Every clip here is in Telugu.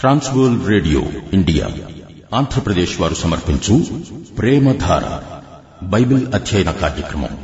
ట్రాన్స్వోల్ రేడియో ఇండియా ఆంధ్రప్రదేశ్ వారు సమర్పించు ప్రేమధార బైబిల్ అధ్యయన కార్యక్రమం.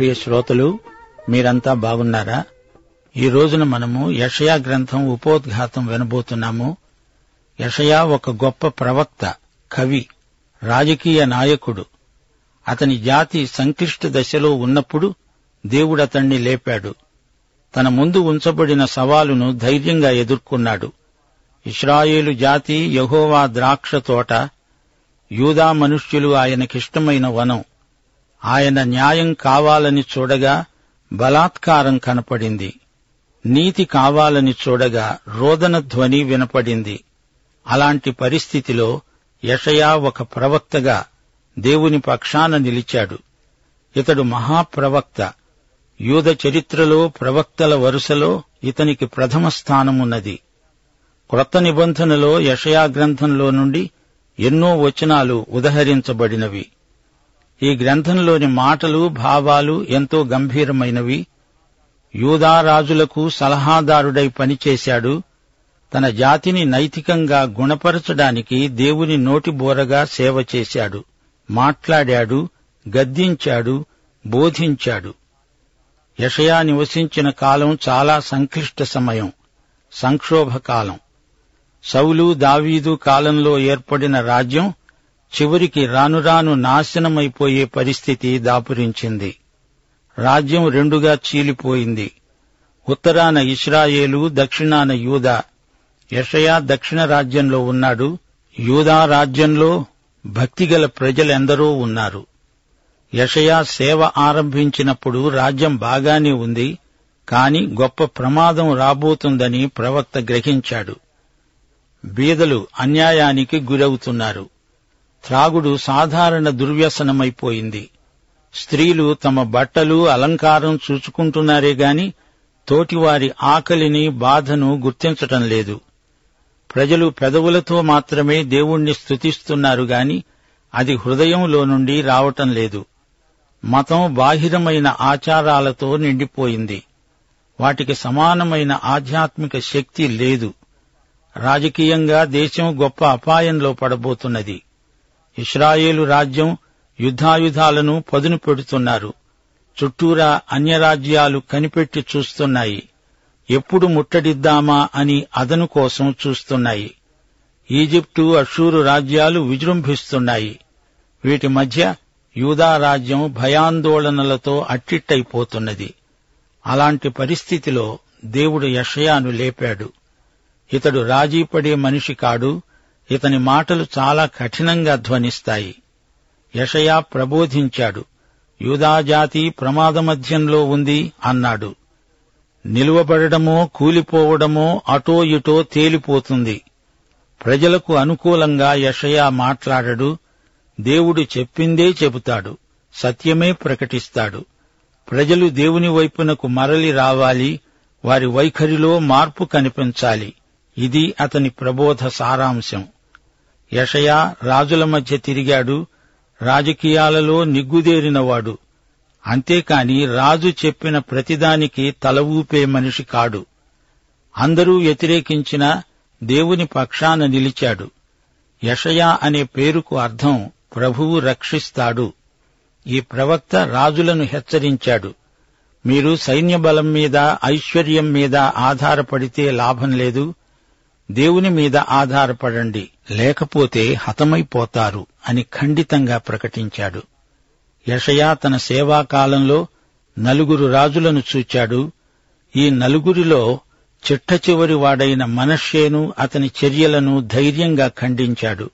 ప్రియ శ్రోతలు మీరంతా బాగున్నారా? ఈ రోజున మనము యషయా గ్రంథం ఉపోద్ఘాతం వినబోతున్నాము. యషయా ఒక గొప్ప ప్రవక్త కవి రాజకీయ నాయకుడు. అతని జాతి సంక్లిష్ట దశలో ఉన్నప్పుడు దేవుడతణ్ణి లేపాడు. తన ముందు ఉంచబడిన సవాలును ధైర్యంగా ఎదుర్కొన్నాడు. ఇస్రాయేలు జాతి యహోవా ద్రాక్ష తోట యూదా మనుష్యులు ఆయనకిష్టమైన వనం. ఆయన న్యాయం కావాలని చూడగా బలాత్కారం కనపడింది. నీతి కావాలని చూడగా రోదన ధ్వని వినపడింది. అలాంటి పరిస్థితిలో యషయా ఒక ప్రవక్తగా దేవుని పక్షాన నిలిచాడు. ఇతడు మహాప్రవక్త. యూద చరిత్రలో ప్రవక్తల వరుసలో ఇతనికి ప్రథమ స్థానమున్నది. క్రొత్త నిబంధనలో యషయా గ్రంథంలో నుండి ఎన్నో వచనాలు ఉదహరించబడినవి. ఈ గ్రంథంలోని మాటలు భావాలు ఎంతో గంభీరమైనవి. యూదారాజులకు సలహాదారుడై పనిచేశాడు. తన జాతిని నైతికంగా గుణపరచడానికి దేవుని నోటిబోరగా సేవ చేశాడు. మాట్లాడాడు గద్దించాడు బోధించాడు. యషయా నివసించిన కాలం చాలా సంక్లిష్ట సమయం సంక్షోభ కాలం సౌలు దావీదు కాలంలో ఏర్పడిన రాజ్యం చివరికి రానురాను నాశనమైపోయే పరిస్థితి దాపురించింది. రాజ్యం రెండుగా చీలిపోయింది. ఉత్తరాన ఇస్రాయేలు దక్షిణాన యూదా. యషయా దక్షిణ రాజ్యంలో ఉన్నాడు. యూదా రాజ్యంలో భక్తిగల ప్రజలెందరో ఉన్నారు. యషయా సేవ ఆరంభించినప్పుడు రాజ్యం బాగానే ఉంది కాని గొప్ప ప్రమాదం రాబోతుందని ప్రవక్త గ్రహించాడు. బీదలు అన్యాయానికి గురవుతున్నారు. త్రాగుడు సాధారణ దుర్వ్యసనమైపోయింది. స్త్రీలు తమ బట్టలు అలంకారం చూచుకుంటున్నారే గాని తోటివారి ఆకలిని బాధను గుర్తించటం లేదు. ప్రజలు పెదవులతో మాత్రమే దేవుణ్ణి స్తుతిస్తున్నారు గాని అది హృదయంలో నుండి రావటం లేదు. మతం బాహిరమైన ఆచారాలతో నిండిపోయింది. వాటికి సమానమైన ఆధ్యాత్మిక శక్తి లేదు. రాజకీయంగా దేశం గొప్ప అపాయంలో పడబోతున్నది. ఇస్రాయేలు రాజ్యం యుద్ధాయుధాలను పదును పెడుతున్నారు. చుట్టూరా అన్యరాజ్యాలు కనిపెట్టి చూస్తున్నాయి. ఎప్పుడు ముట్టడిద్దామా అని అదను కోసం చూస్తున్నాయి. ఈజిప్టు అషూరు రాజ్యాలు విజృంభిస్తున్నాయి. వీటి మధ్య యూదా రాజ్యం భయాందోళనలతో అట్టిట్టయిపోతున్నది. అలాంటి పరిస్థితిలో దేవుడు యషయాను లేపాడు. ఇతడు రాజీపడే మనిషి కాడు ఇతని మాటలు చాలా కఠినంగా ధ్వనిస్తాయి. యషయా ప్రబోధించాడు. యూదాజాతి ప్రమాదమధ్యంలో ఉంది అన్నాడు. నిలువబడమో కూలిపోవడమో అటో ఇటో తేలిపోతుంది. ప్రజలకు అనుకూలంగా యషయా మాట్లాడడు. దేవుడు చెప్పిందే చెబుతాడు. సత్యమే ప్రకటిస్తాడు. ప్రజలు దేవుని వైపునకు మరలి రావాలి. వారి వైఖరిలో మార్పు కనిపించాలి. ఇది అతని ప్రబోధ సారాంశం. యషయా రాజుల మధ్య తిరిగాడు. రాజకీయాలలో నిగ్గుదేరినవాడు. అంతేకాని రాజు చెప్పిన ప్రతిదానికి తల ఊపే మనిషి కాడు. అందరూ వ్యతిరేకించిన దేవుని పక్షాన నిలిచాడు. యషయా అనే పేరుకు అర్థం ప్రభువు రక్షిస్తాడు. ఈ ప్రవక్త రాజులను హెచ్చరించాడు. మీరు సైన్యబలం మీద ఐశ్వర్యం మీద ఆధారపడితే లాభం లేదు. దేవుని మీద ఆధారపడండి లేకపోతే హతమైపోతారు అని ఖండితంగా ప్రకటించాడు. యషయా తన సేవాకాలంలో నలుగురు రాజులను చూచాడు. ఈ నలుగురిలో చిట్ట చివరి వాడైన మనష్యేను అతని చర్యలను ధైర్యంగా ఖండించాడు.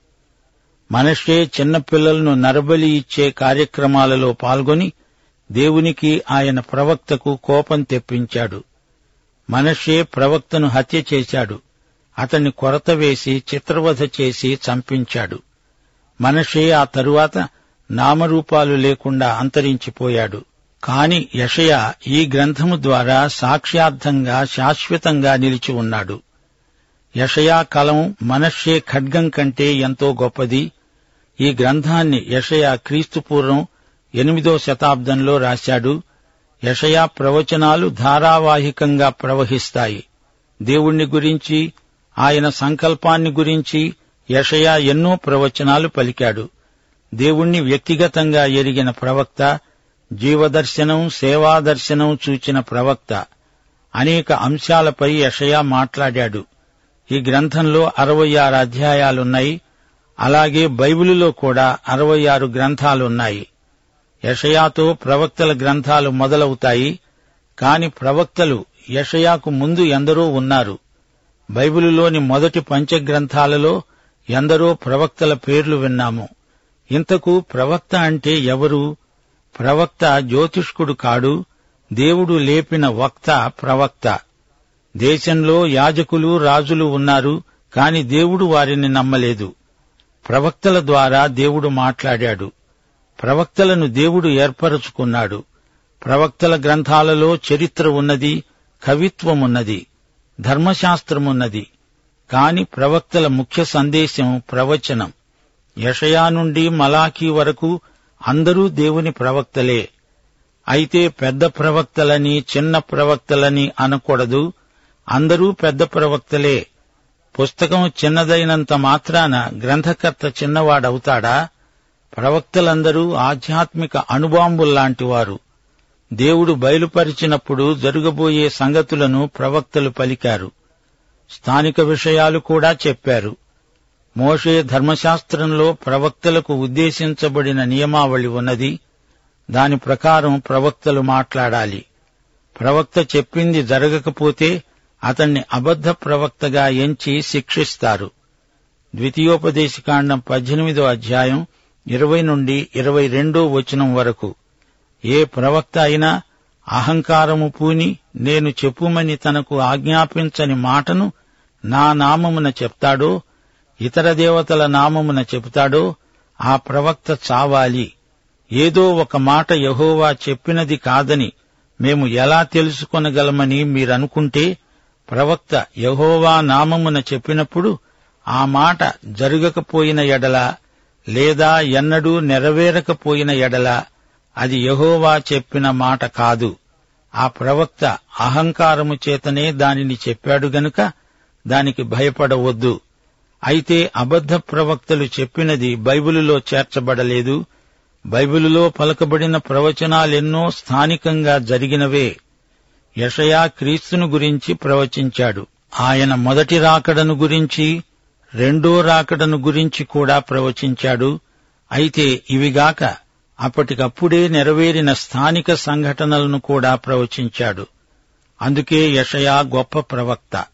మనష్యే చిన్నపిల్లలను నరబలి ఇచ్చే కార్యక్రమాలలో పాల్గొని దేవునికి ఆయన ప్రవక్తకు కోపం తెప్పించాడు. మనష్యే ప్రవక్తను హత్య చేశాడు. అతన్ని కొరత వేసి చిత్రవధ చేసి చంపించాడు. మనషే ఆ తరువాత నామరూపాలు లేకుండా అంతరించిపోయాడు. కాని యషయ ఈ గ్రంథము ద్వారా సాక్ష్యార్థంగా శాశ్వతంగా నిలిచి ఉన్నాడు. యషయా కలం మనషే ఖడ్గం కంటే ఎంతో గొప్పది. ఈ గ్రంథాన్ని యషయా క్రీస్తుపూర్వం ఎనిమిదో శతాబ్దంలో రాశాడు. యషయా ప్రవచనాలు ధారావాహికంగా ప్రవహిస్తాయి. దేవుణ్ణి గురించి ఆయన సంకల్పాన్ని గురించి యషయా ఎన్నో ప్రవచనాలు పలికాడు. దేవుణ్ణి వ్యక్తిగతంగా ఎరిగిన ప్రవక్త జీవదర్శనం సేవాదర్శనం చూచిన ప్రవక్త. అనేక అంశాలపై యషయా మాట్లాడాడు. ఈ గ్రంథంలో అరవై ఆరు అధ్యాయాలున్నాయి. అలాగే బైబిలులో కూడా అరవై ఆరు గ్రంథాలున్నాయి. యషయాతో ప్రవక్తల గ్రంథాలు మొదలవుతాయి. కాని ప్రవక్తలు యషయాకు ముందు ఎందరో ఉన్నారు. బైబిలులోని మొదటి పంచగ్రంథాలలో ఎందరో ప్రవక్తల పేర్లు విన్నాము. ఇంతకు ప్రవక్త అంటే ఎవరు? ప్రవక్త జ్యోతిష్కుడు కాడు దేవుడు లేపిన వక్త ప్రవక్త. దేశంలో యాజకులు రాజులు ఉన్నారు కాని దేవుడు వారిని నమ్మలేదు. ప్రవక్తల ద్వారా దేవుడు మాట్లాడాడు. ప్రవక్తలను దేవుడు ఏర్పరచుకున్నాడు. ప్రవక్తల గ్రంథాలలో చరిత్ర ఉన్నది కవిత్వమున్నది ధర్మశాస్త్రమున్నది. కాని ప్రవక్తల ముఖ్య సందేశం ప్రవచనం. యషయా నుండి మలాఖీ వరకు అందరూ దేవుని ప్రవక్తలే. అయితే పెద్ద ప్రవక్తలని చిన్న ప్రవక్తలని అనకూడదు. అందరూ పెద్ద ప్రవక్తలే. పుస్తకం చిన్నదైనంత మాత్రాన గ్రంథకర్త చిన్నవాడవుతాడా? ప్రవక్తలందరూ ఆధ్యాత్మిక అణుబాంబుల్లాంటివారు. దేవుడు బయలుపరిచినప్పుడు జరగబోయే సంగతులను ప్రవక్తలు పలికారు. స్థానిక విషయాలు కూడా చెప్పారు. మోషే ధర్మశాస్త్రంలో ప్రవక్తలకు ఉద్దేశించబడిన నియమావళి ఉన్నది. దాని ప్రకారం ప్రవక్తలు మాట్లాడాలి. ప్రవక్త చెప్పింది జరగకపోతే అతన్ని అబద్ధ ప్రవక్తగా ఎంచి శిక్షిస్తారు. ద్వితీయోపదేశకాండం పద్దెనిమిదో అధ్యాయం ఇరవై నుండి ఇరవై రెండో వచనం వరకు. ఏ ప్రవక్త అయినా అహంకారము పూని నేను చెప్పుమని తనకు ఆజ్ఞాపించని మాటను నా నామమున చెప్తాడో ఇతర దేవతల నామమున చెబుతాడో ఆ ప్రవక్త చావాలి. ఏదో ఒక మాట యహోవా చెప్పినది కాదని మేము ఎలా తెలుసుకొనగలమని మీరనుకుంటే ప్రవక్త యహోవా నామమున చెప్పినప్పుడు ఆ మాట జరగకపోయిన ఎడల లేదా ఎన్నడూ నెరవేరకపోయిన ఎడల అది యహోవా చెప్పిన మాట కాదు. ఆ ప్రవక్త అహంకారము చేతనే దానిని చెప్పాడు గనుక దానికి భయపడవద్దు. అయితే అబద్ధ ప్రవక్తలు చెప్పినది బైబిలులో చేర్చబడలేదు. బైబిలులో పలకబడిన ప్రవచనాలెన్నో స్థానికంగా జరిగినవే. యషయా క్రీస్తును గురించి ప్రవచించాడు. ఆయన మొదటి రాకడను గురించి రెండో రాకడను గురించి కూడా ప్రవచించాడు. అయితే ఇవిగాక అప్పటికప్పుడే నెరవేరిన స్థానిక సంఘటనలను కూడా ప్రవచించాడు. అందుకే యషయా గొప్ప ప్రవక్త.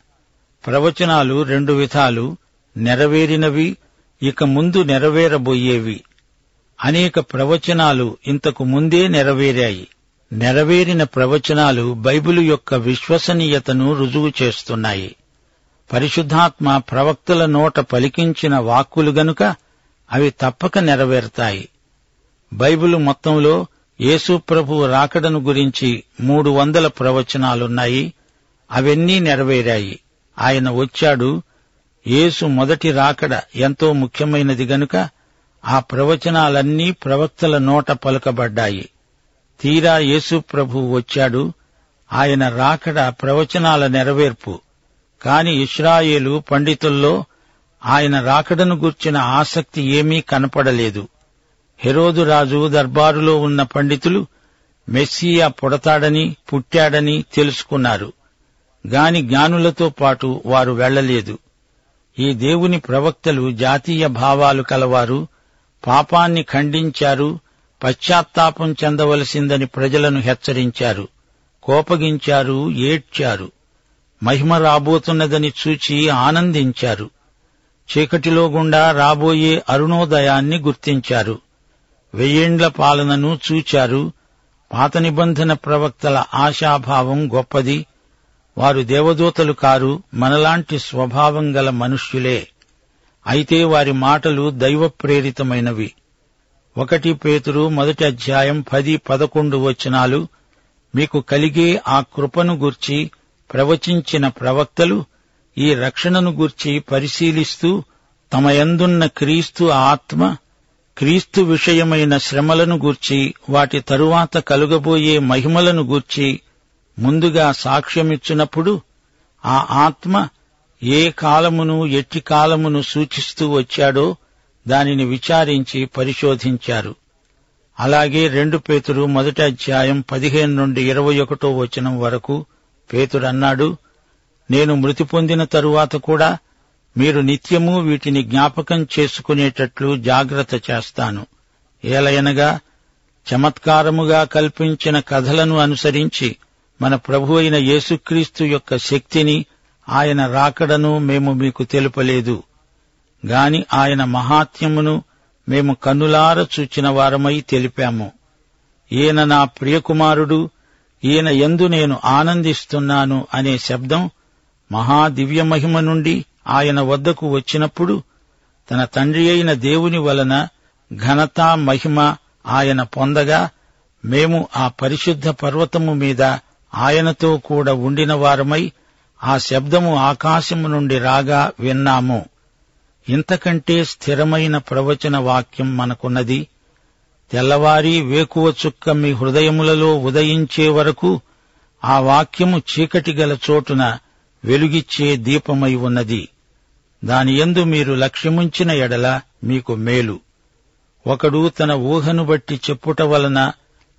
ప్రవచనాలు రెండు విధాలు నెరవేరినవి ఇక ముందు నెరవేరబోయేవి. అనేక ప్రవచనాలు ఇంతకు ముందే నెరవేరాయి. నెరవేరిన ప్రవచనాలు బైబిలు యొక్క విశ్వసనీయతను రుజువు చేస్తున్నాయి. పరిశుద్ధాత్మ ప్రవక్తల నోట పలికించిన వాక్కులు గనుక అవి తప్పక నెరవేరుతాయి. బైబిల్ మొత్తంలో యేసు ప్రభు రాకడను గురించి మూడు వందల ప్రవచనాలున్నాయి. అవన్నీ నెరవేరాయి. ఆయన వచ్చాడు. యేసు మొదటి రాకడ ఎంతో ముఖ్యమైనది గనుక ఆ ప్రవచనాలన్నీ ప్రవక్తల నోట పలుకబడ్డాయి. తీరా యేసు ప్రభు వచ్చాడు. ఆయన రాకడ ప్రవచనాల నెరవేర్పు. కాని ఇస్రాయేలు పండితుల్లో ఆయన రాకడను గూర్చిన ఆసక్తి ఏమీ కనపడలేదు. హెరోదు రాజు దర్బారులో ఉన్న పండితులు మెస్సియా పుడతాడని పుట్టాడని తెలుసుకున్నారు. గాని జ్ఞానులతో పాటు వారు వెళ్ళలేదు ఈ దేవుని ప్రవక్తలు జాతీయ భావాలు కలవారు పాపాన్ని ఖండించారు పశ్చాత్తాపం చెందవలసిందని ప్రజలను హెచ్చరించారు కోపగించారు ఏడ్చారు మహిమ రాబోతున్నదని చూచి ఆనందించారు. చీకటిలో గుండా రాబోయే అరుణోదయాన్ని గుర్తించారు. వెయ్యేండ్ల పాలనను చూచారు. పాత నిబంధన ప్రవక్తల ఆశాభావం గొప్పది. వారు దేవదూతలు కారు మనలాంటి స్వభావం గల మనుష్యులే. అయితే వారి మాటలు దైవ ప్రేరితమైనవి ఒకటి పేతురు మొదటి అధ్యాయం పది పదకొండు వచనాలు మీకు కలిగే ఆ కృపను గూర్చి ప్రవచించిన ప్రవక్తలు ఈ రక్షణను గూర్చి పరిశీలిస్తూ తమయందున్న క్రీస్తు ఆత్మ క్రీస్తు విషయమైన శ్రమలను గూర్చి వాటి తరువాత కలుగబోయే మహిమలను గూర్చి ముందుగా సాక్ష్యమిచ్చినప్పుడు ఆ ఆత్మ ఏ కాలమును ఎట్టి కాలమును సూచిస్తూ వచ్చాడో దానిని విచారించి పరిశోధించారు. అలాగే రెండు పేతురు మొదటి అధ్యాయం పదిహేను నుండి ఇరవై ఒకటో వచనం వరకు పేతురన్నాడు నేను మృతి పొందిన తరువాత కూడా మీరు నిత్యము వీటిని జ్ఞాపకం చేసుకునేటట్లు జాగ్రత్త చేస్తాను. ఏలయనగా చమత్కారముగా కల్పించిన కథలను అనుసరించి మన ప్రభు అయిన యేసుక్రీస్తు యొక్క శక్తిని ఆయన రాకడను మేము మీకు తెలుపలేదు. గాని ఆయన మహాత్మ్యమును మేము కన్నులార చూచిన వారమై తెలిపాము. ఈయన నా ప్రియకుమారుడు ఈయన ఎందు నేను ఆనందిస్తున్నాను అనే శబ్దం మహాదివ్యమహిమ నుండి ఆయన వద్దకు వచ్చినప్పుడు తన తండ్రి అయిన దేవుని వలన ఘనత మహిమ ఆయన పొందగా మేము ఆ పరిశుద్ధ పర్వతము మీద ఆయనతో కూడా ఉండిన వారమై ఆ శబ్దము ఆకాశము నుండి రాగా విన్నాము. ఇంతకంటే స్థిరమైన ప్రవచన వాక్యం మనకున్నది తెల్లవారి వేకువ చుక్క మీ హృదయములలో ఉదయించే వరకు ఆ వాక్యము చీకటి గల చోటున వెలుగిచ్చే దీపమై ఉన్నది. దాని యందు మీరు లక్ష్యముంచిన ఎడల మీకు మేలు. ఒకడు తన ఊహను బట్టి చెప్పుట వలన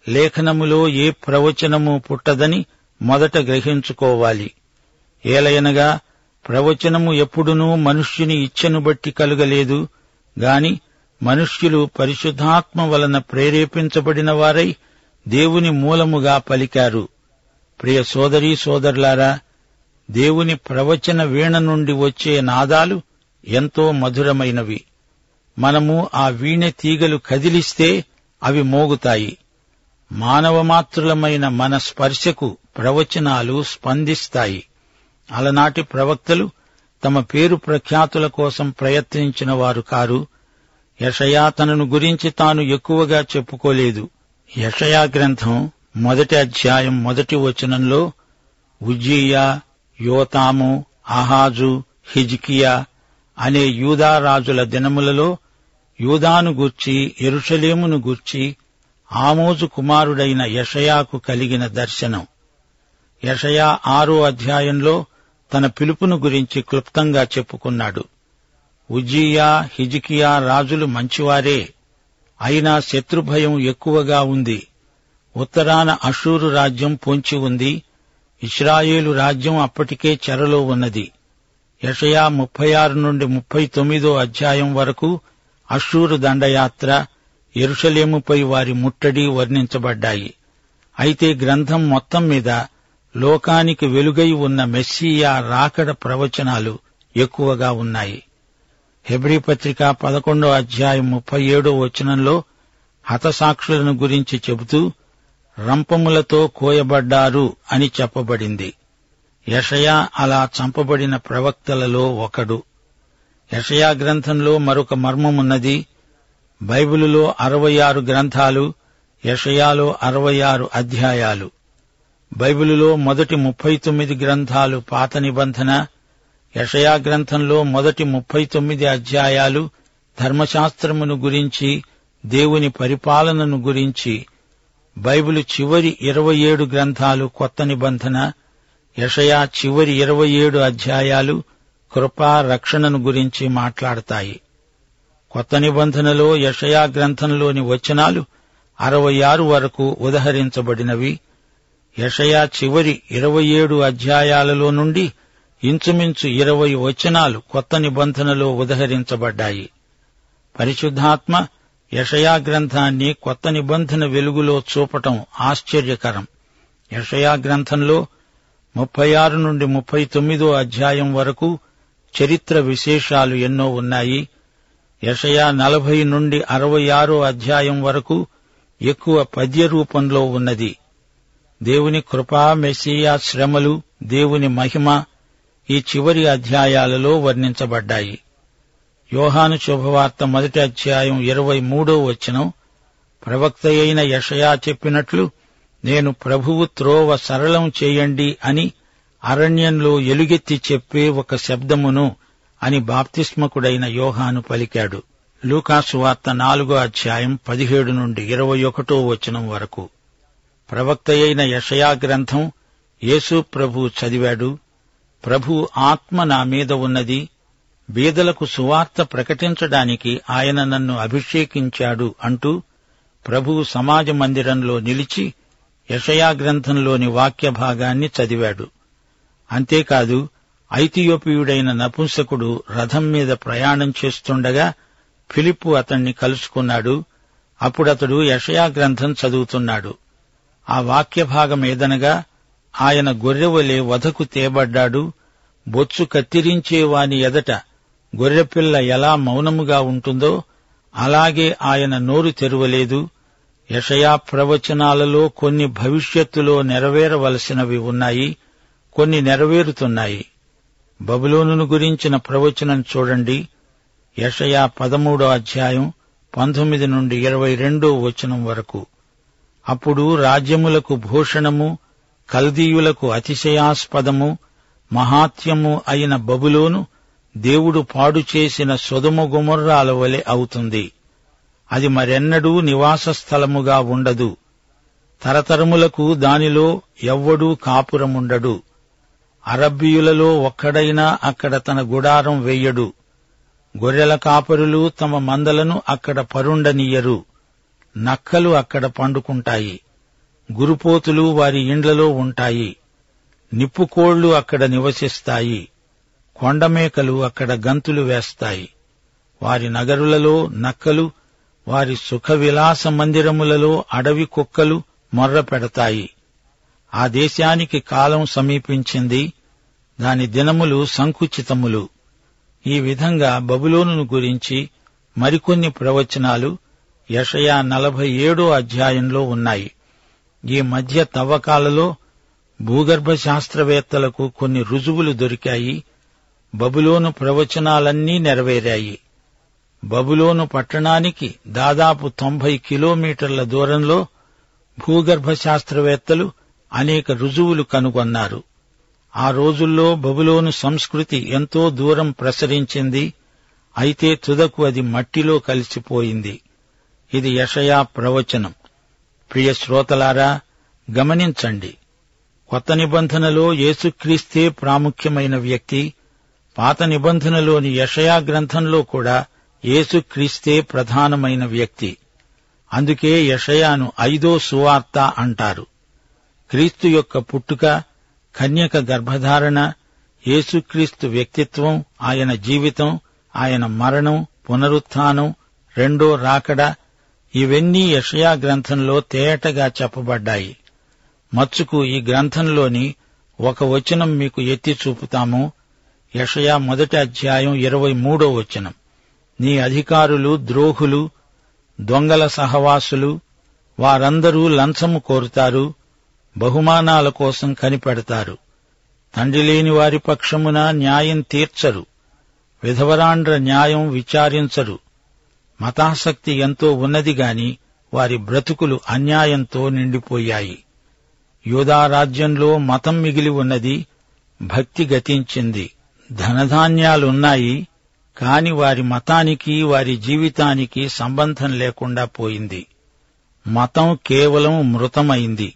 లేఖనములో ఏ ప్రవచనము పుట్టదని మొదట గ్రహించుకోవాలి. ఏలయనగా ప్రవచనము ఎప్పుడునూ మనుష్యుని ఇచ్ఛను బట్టి కలుగలేదు గాని మనుష్యులు పరిశుద్ధాత్మ వలన ప్రేరేపించబడిన వారై దేవుని మూలముగా పలికారు. ప్రియ సోదరీ సోదరులారా దేవుని ప్రవచన వీణ నుండి వచ్చే నాదాలు ఎంతో మధురమైనవి. మనము ఆ వీణె తీగలు కదిలిస్తే అవి మోగుతాయి. మానవమాత్రులమైన మన స్పర్శకు ప్రవచనాలు స్పందిస్తాయి. అలనాటి ప్రవక్తలు తమ పేరు ప్రఖ్యాతుల కోసం ప్రయత్నించిన వారు కారు. యషయా తనను గురించి తాను ఎక్కువగా చెప్పుకోలేదు. యషయా గ్రంథం మొదటి అధ్యాయం మొదటి వచనంలో ఉజ్జీయా యోతాము ఆహాజు హిజ్కియా అనే యూదారాజుల దినములలో యూదాను గూర్చి ఎరుషలేమును గూర్చి ఆమోజు కుమారుడైన యషయాకు కలిగిన దర్శనం. యషయా ఆరో అధ్యాయంలో తన పిలుపును గురించి క్లుప్తంగా చెప్పుకున్నాడు. ఉజ్జియా హిజికియా రాజులు మంచివారే. అయినా శత్రుభయం ఎక్కువగా ఉంది. ఉత్తరాన అషూరు రాజ్యం పొంచి ఉంది. ఇస్రాయేలు రాజ్యం అప్పటికే చెరలో ఉన్నది. యషయా ముప్పై ఆరు నుండి ముప్పై తొమ్మిదో అధ్యాయం వరకు అషూరు దండయాత్ర ఎరుషలేముపై వారి ముట్టడి వర్ణించబడ్డాయి. అయితే గ్రంథం మొత్తం మీద లోకానికి వెలుగై ఉన్న మెస్సియా రాకడ ప్రవచనాలు ఎక్కువగా ఉన్నాయి. హెబ్రీ పత్రిక పదకొండో అధ్యాయం ముప్పై ఏడో వచనంలో హతసాక్షులను గురించి చెబుతూ రంపములతో కోయబడ్డారు అని చెప్పబడింది. యషయా అలా చంపబడిన ప్రవక్తలలో ఒకడు. యషయా గ్రంథంలో మరొక మర్మమున్నది. బైబిలులో అరవై ఆరు గ్రంథాలు యషయాలో అరవై ఆరు అధ్యాయాలు. బైబిలులో మొదటి ముప్పై తొమ్మిది గ్రంథాలు పాత నిబంధన యషయా గ్రంథంలో మొదటి ముప్పై తొమ్మిది అధ్యాయాలు ధర్మశాస్త్రమును గురించి దేవుని పరిపాలనను గురించి బైబిల్ చివరి ఇరవై ఏడు గ్రంథాలు కొత్త నిబంధన యషయా చివరి ఇరవై ఏడు అధ్యాయాలు కృపా రక్షణను గురించి మాట్లాడతాయి. కొత్త నిబంధనలో యషయా గ్రంథంలోని వచనాలు అరవై ఆరు వరకు ఉదహరించబడినవి. యషయా చివరి ఇరవై ఏడు అధ్యాయాలలో నుండి ఇంచుమించు ఇరవై వచనాలు కొత్త నిబంధనలో ఉదహరించబడ్డాయి. పరిశుద్ధాత్మ యషయా గ్రంథాన్ని కొత్త నిబంధన వెలుగులో చూపటం ఆశ్చర్యకరం. యషయా గ్రంథంలో ముప్పై ఆరు నుండి ముప్పై తొమ్మిదో అధ్యాయం వరకు చరిత్ర విశేషాలు ఎన్నో ఉన్నాయి. యషయా నలభై నుండి అరవై ఆరో అధ్యాయం వరకు ఎక్కువ పద్య రూపంలో ఉన్నది. దేవుని కృపా మెస్సియా శ్రమలు దేవుని మహిమ ఈ చివరి అధ్యాయాలలో వర్ణించబడ్డాయి. యోహాను శుభవార్త మొదటి అధ్యాయం ఇరవై మూడో వచనం. ప్రవక్త అయిన యషయా చెప్పినట్లు నేను ప్రభువు త్రోవ సరళం చేయండి అని అరణ్యంలో ఎలుగెత్తి చెప్పే ఒక శబ్దమును అని బాప్తిస్మకుడైన యోహాను పలికాడు. లూకాసు వార్త నాలుగో అధ్యాయం పదిహేడు నుండి ఇరవై ఒకటో వచనం వరకు. ప్రవక్త అయిన యషయా గ్రంథం యేసు ప్రభు చదివాడు ప్రభు ఆత్మ నా మీద ఉన్నది బీదలకు సువార్త ప్రకటించడానికి ఆయన నన్ను అభిషేకించాడు అంటూ ప్రభు సమాజ మందిరంలో నిలిచి యషయా గ్రంథంలోని వాక్య భాగాన్ని చదివాడు. అంతేకాదు ఐతియోపియుడైన నపుంసకుడు రథం మీద ప్రయాణం చేస్తుండగా ఫిలిప్పు అతణ్ణి కలుసుకున్నాడు. అప్పుడతడు యషయా గ్రంథం చదువుతున్నాడు. ఆ వాక్య భాగం ఏదనగా ఆయన గొర్రెవలే వధకు తేబడ్డాడు బొచ్చు కత్తిరించేవాని ఎదట గొర్రెపిల్ల ఎలా మౌనముగా ఉంటుందో అలాగే ఆయన నోరు తెరవలేదు. యషయా ప్రవచనాలలో కొన్ని భవిష్యత్తులో నెరవేరవలసినవి ఉన్నాయి కొన్ని నెరవేరుతున్నాయి. బబులోనును గురించిన ప్రవచనం చూడండి. యషయా పదమూడో అధ్యాయం పంతొమ్మిది నుండి ఇరవై రెండో వచనం వరకు. అప్పుడు రాజ్యములకు భూషణము కల్దీయులకు అతిశయాస్పదము మహాత్యము అయిన బబులోను దేవుడు పాడు చేసిన సొదుమ గుమర్రాల వలె అవుతుంది. అది మరెన్నడూ నివాస స్థలముగా ఉండదు. తరతరములకు దానిలో ఎవ్వడూ కాపురముండడు. అరబ్బీయులలో ఒక్కడైనా అక్కడ తన గుడారం వెయ్యడు గొర్రెల కాపరులు తమ మందలను అక్కడ పరుండనీయరు. నక్కలు అక్కడ పండుకుంటాయి. గురుపోతులు వారి ఇండ్లలో ఉంటాయి. నిప్పుకోళ్ళు అక్కడ నివసిస్తాయి. కొండమేకలు అక్కడ గంతులు వేస్తాయి. వారి నగరులలో నక్కలు వారి సుఖ విలాస మందిరములలో అడవి కుక్కలు మొర్ర పెడతాయి. ఆ దేశానికి కాలం సమీపించింది. దాని దినములు సంకుచితములు. ఈ విధంగా బబులోనును గురించి మరికొన్ని ప్రవచనాలు యషయా నలభై ఏడో అధ్యాయంలో ఉన్నాయి. ఈ మధ్య తవ్వకాలలో భూగర్భ శాస్త్రవేత్తలకు కొన్ని రుజువులు దొరికాయి. బబులోను ప్రవచనాలన్నీ నెరవేరాయి. బబులోను పట్టణానికి దాదాపు తొంభై కిలోమీటర్ల దూరంలో భూగర్భ శాస్త్రవేత్తలు అనేక రుజువులు కనుగొన్నారు. ఆ రోజుల్లో బబులోను సంస్కృతి ఎంతో దూరం ప్రసరించింది అయితే తుదకు అది మట్టిలో కలిసిపోయింది. ఇది యషయా ప్రవచనం. ప్రియ శ్రోతలారా గమనించండి. కొత్త నిబంధనలో యేసుక్రీస్తే ప్రాముఖ్యమైన వ్యక్తి పాత నిబంధనలోని యషయా గ్రంథంలో కూడా యేసుక్రీస్తే ప్రధానమైన వ్యక్తి. అందుకే యషయాను ఐదో సువార్త అంటారు. క్రీస్తు యొక్క పుట్టుక కన్యక గర్భధారణ యేసుక్రీస్తు వ్యక్తిత్వం ఆయన జీవితం ఆయన మరణం పునరుత్థానం రెండో రాకడ ఇవన్నీ యషయా గ్రంథంలో తేటగా చెప్పబడ్డాయి. మచ్చుకు ఈ గ్రంథంలోని ఒక వచనం మీకు ఎత్తి చూపుతాము. యషయా మొదటి అధ్యాయం ఇరవై మూడో వచనం. నీ అధికారులు ద్రోహులు దొంగల సహవాసులు వారందరూ లంచము కోరుతారు బహుమానాల కోసం కనిపెడతారు. తండ్రి లేని వారి పక్షమున న్యాయం తీర్చరు విధవరాండ్ర న్యాయం విచారించరు. మతాసక్తి ఎంతో ఉన్నది గాని వారి బ్రతుకులు అన్యాయంతో నిండిపోయాయి. యూదారాజ్యంలో మతం మిగిలి ఉన్నది భక్తి గతించింది. ధనధాన్యాలున్నాయి కాని వారి మతానికి వారి జీవితానికి సంబంధం లేకుండా పోయింది. మతం కేవలం మృతమైంది.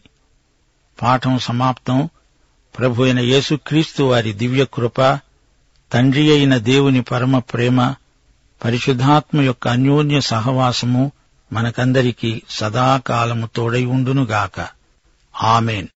పాఠం సమాప్తం. ప్రభు అయిన యేసుక్రీస్తు వారి దివ్యకృప తండ్రి అయిన దేవుని పరమ ప్రేమ పరిశుద్ధాత్మ యొక్క అన్యోన్య సహవాసము మనకందరికీ సదాకాలము తోడై ఉండునుగాక. ఆమెన్.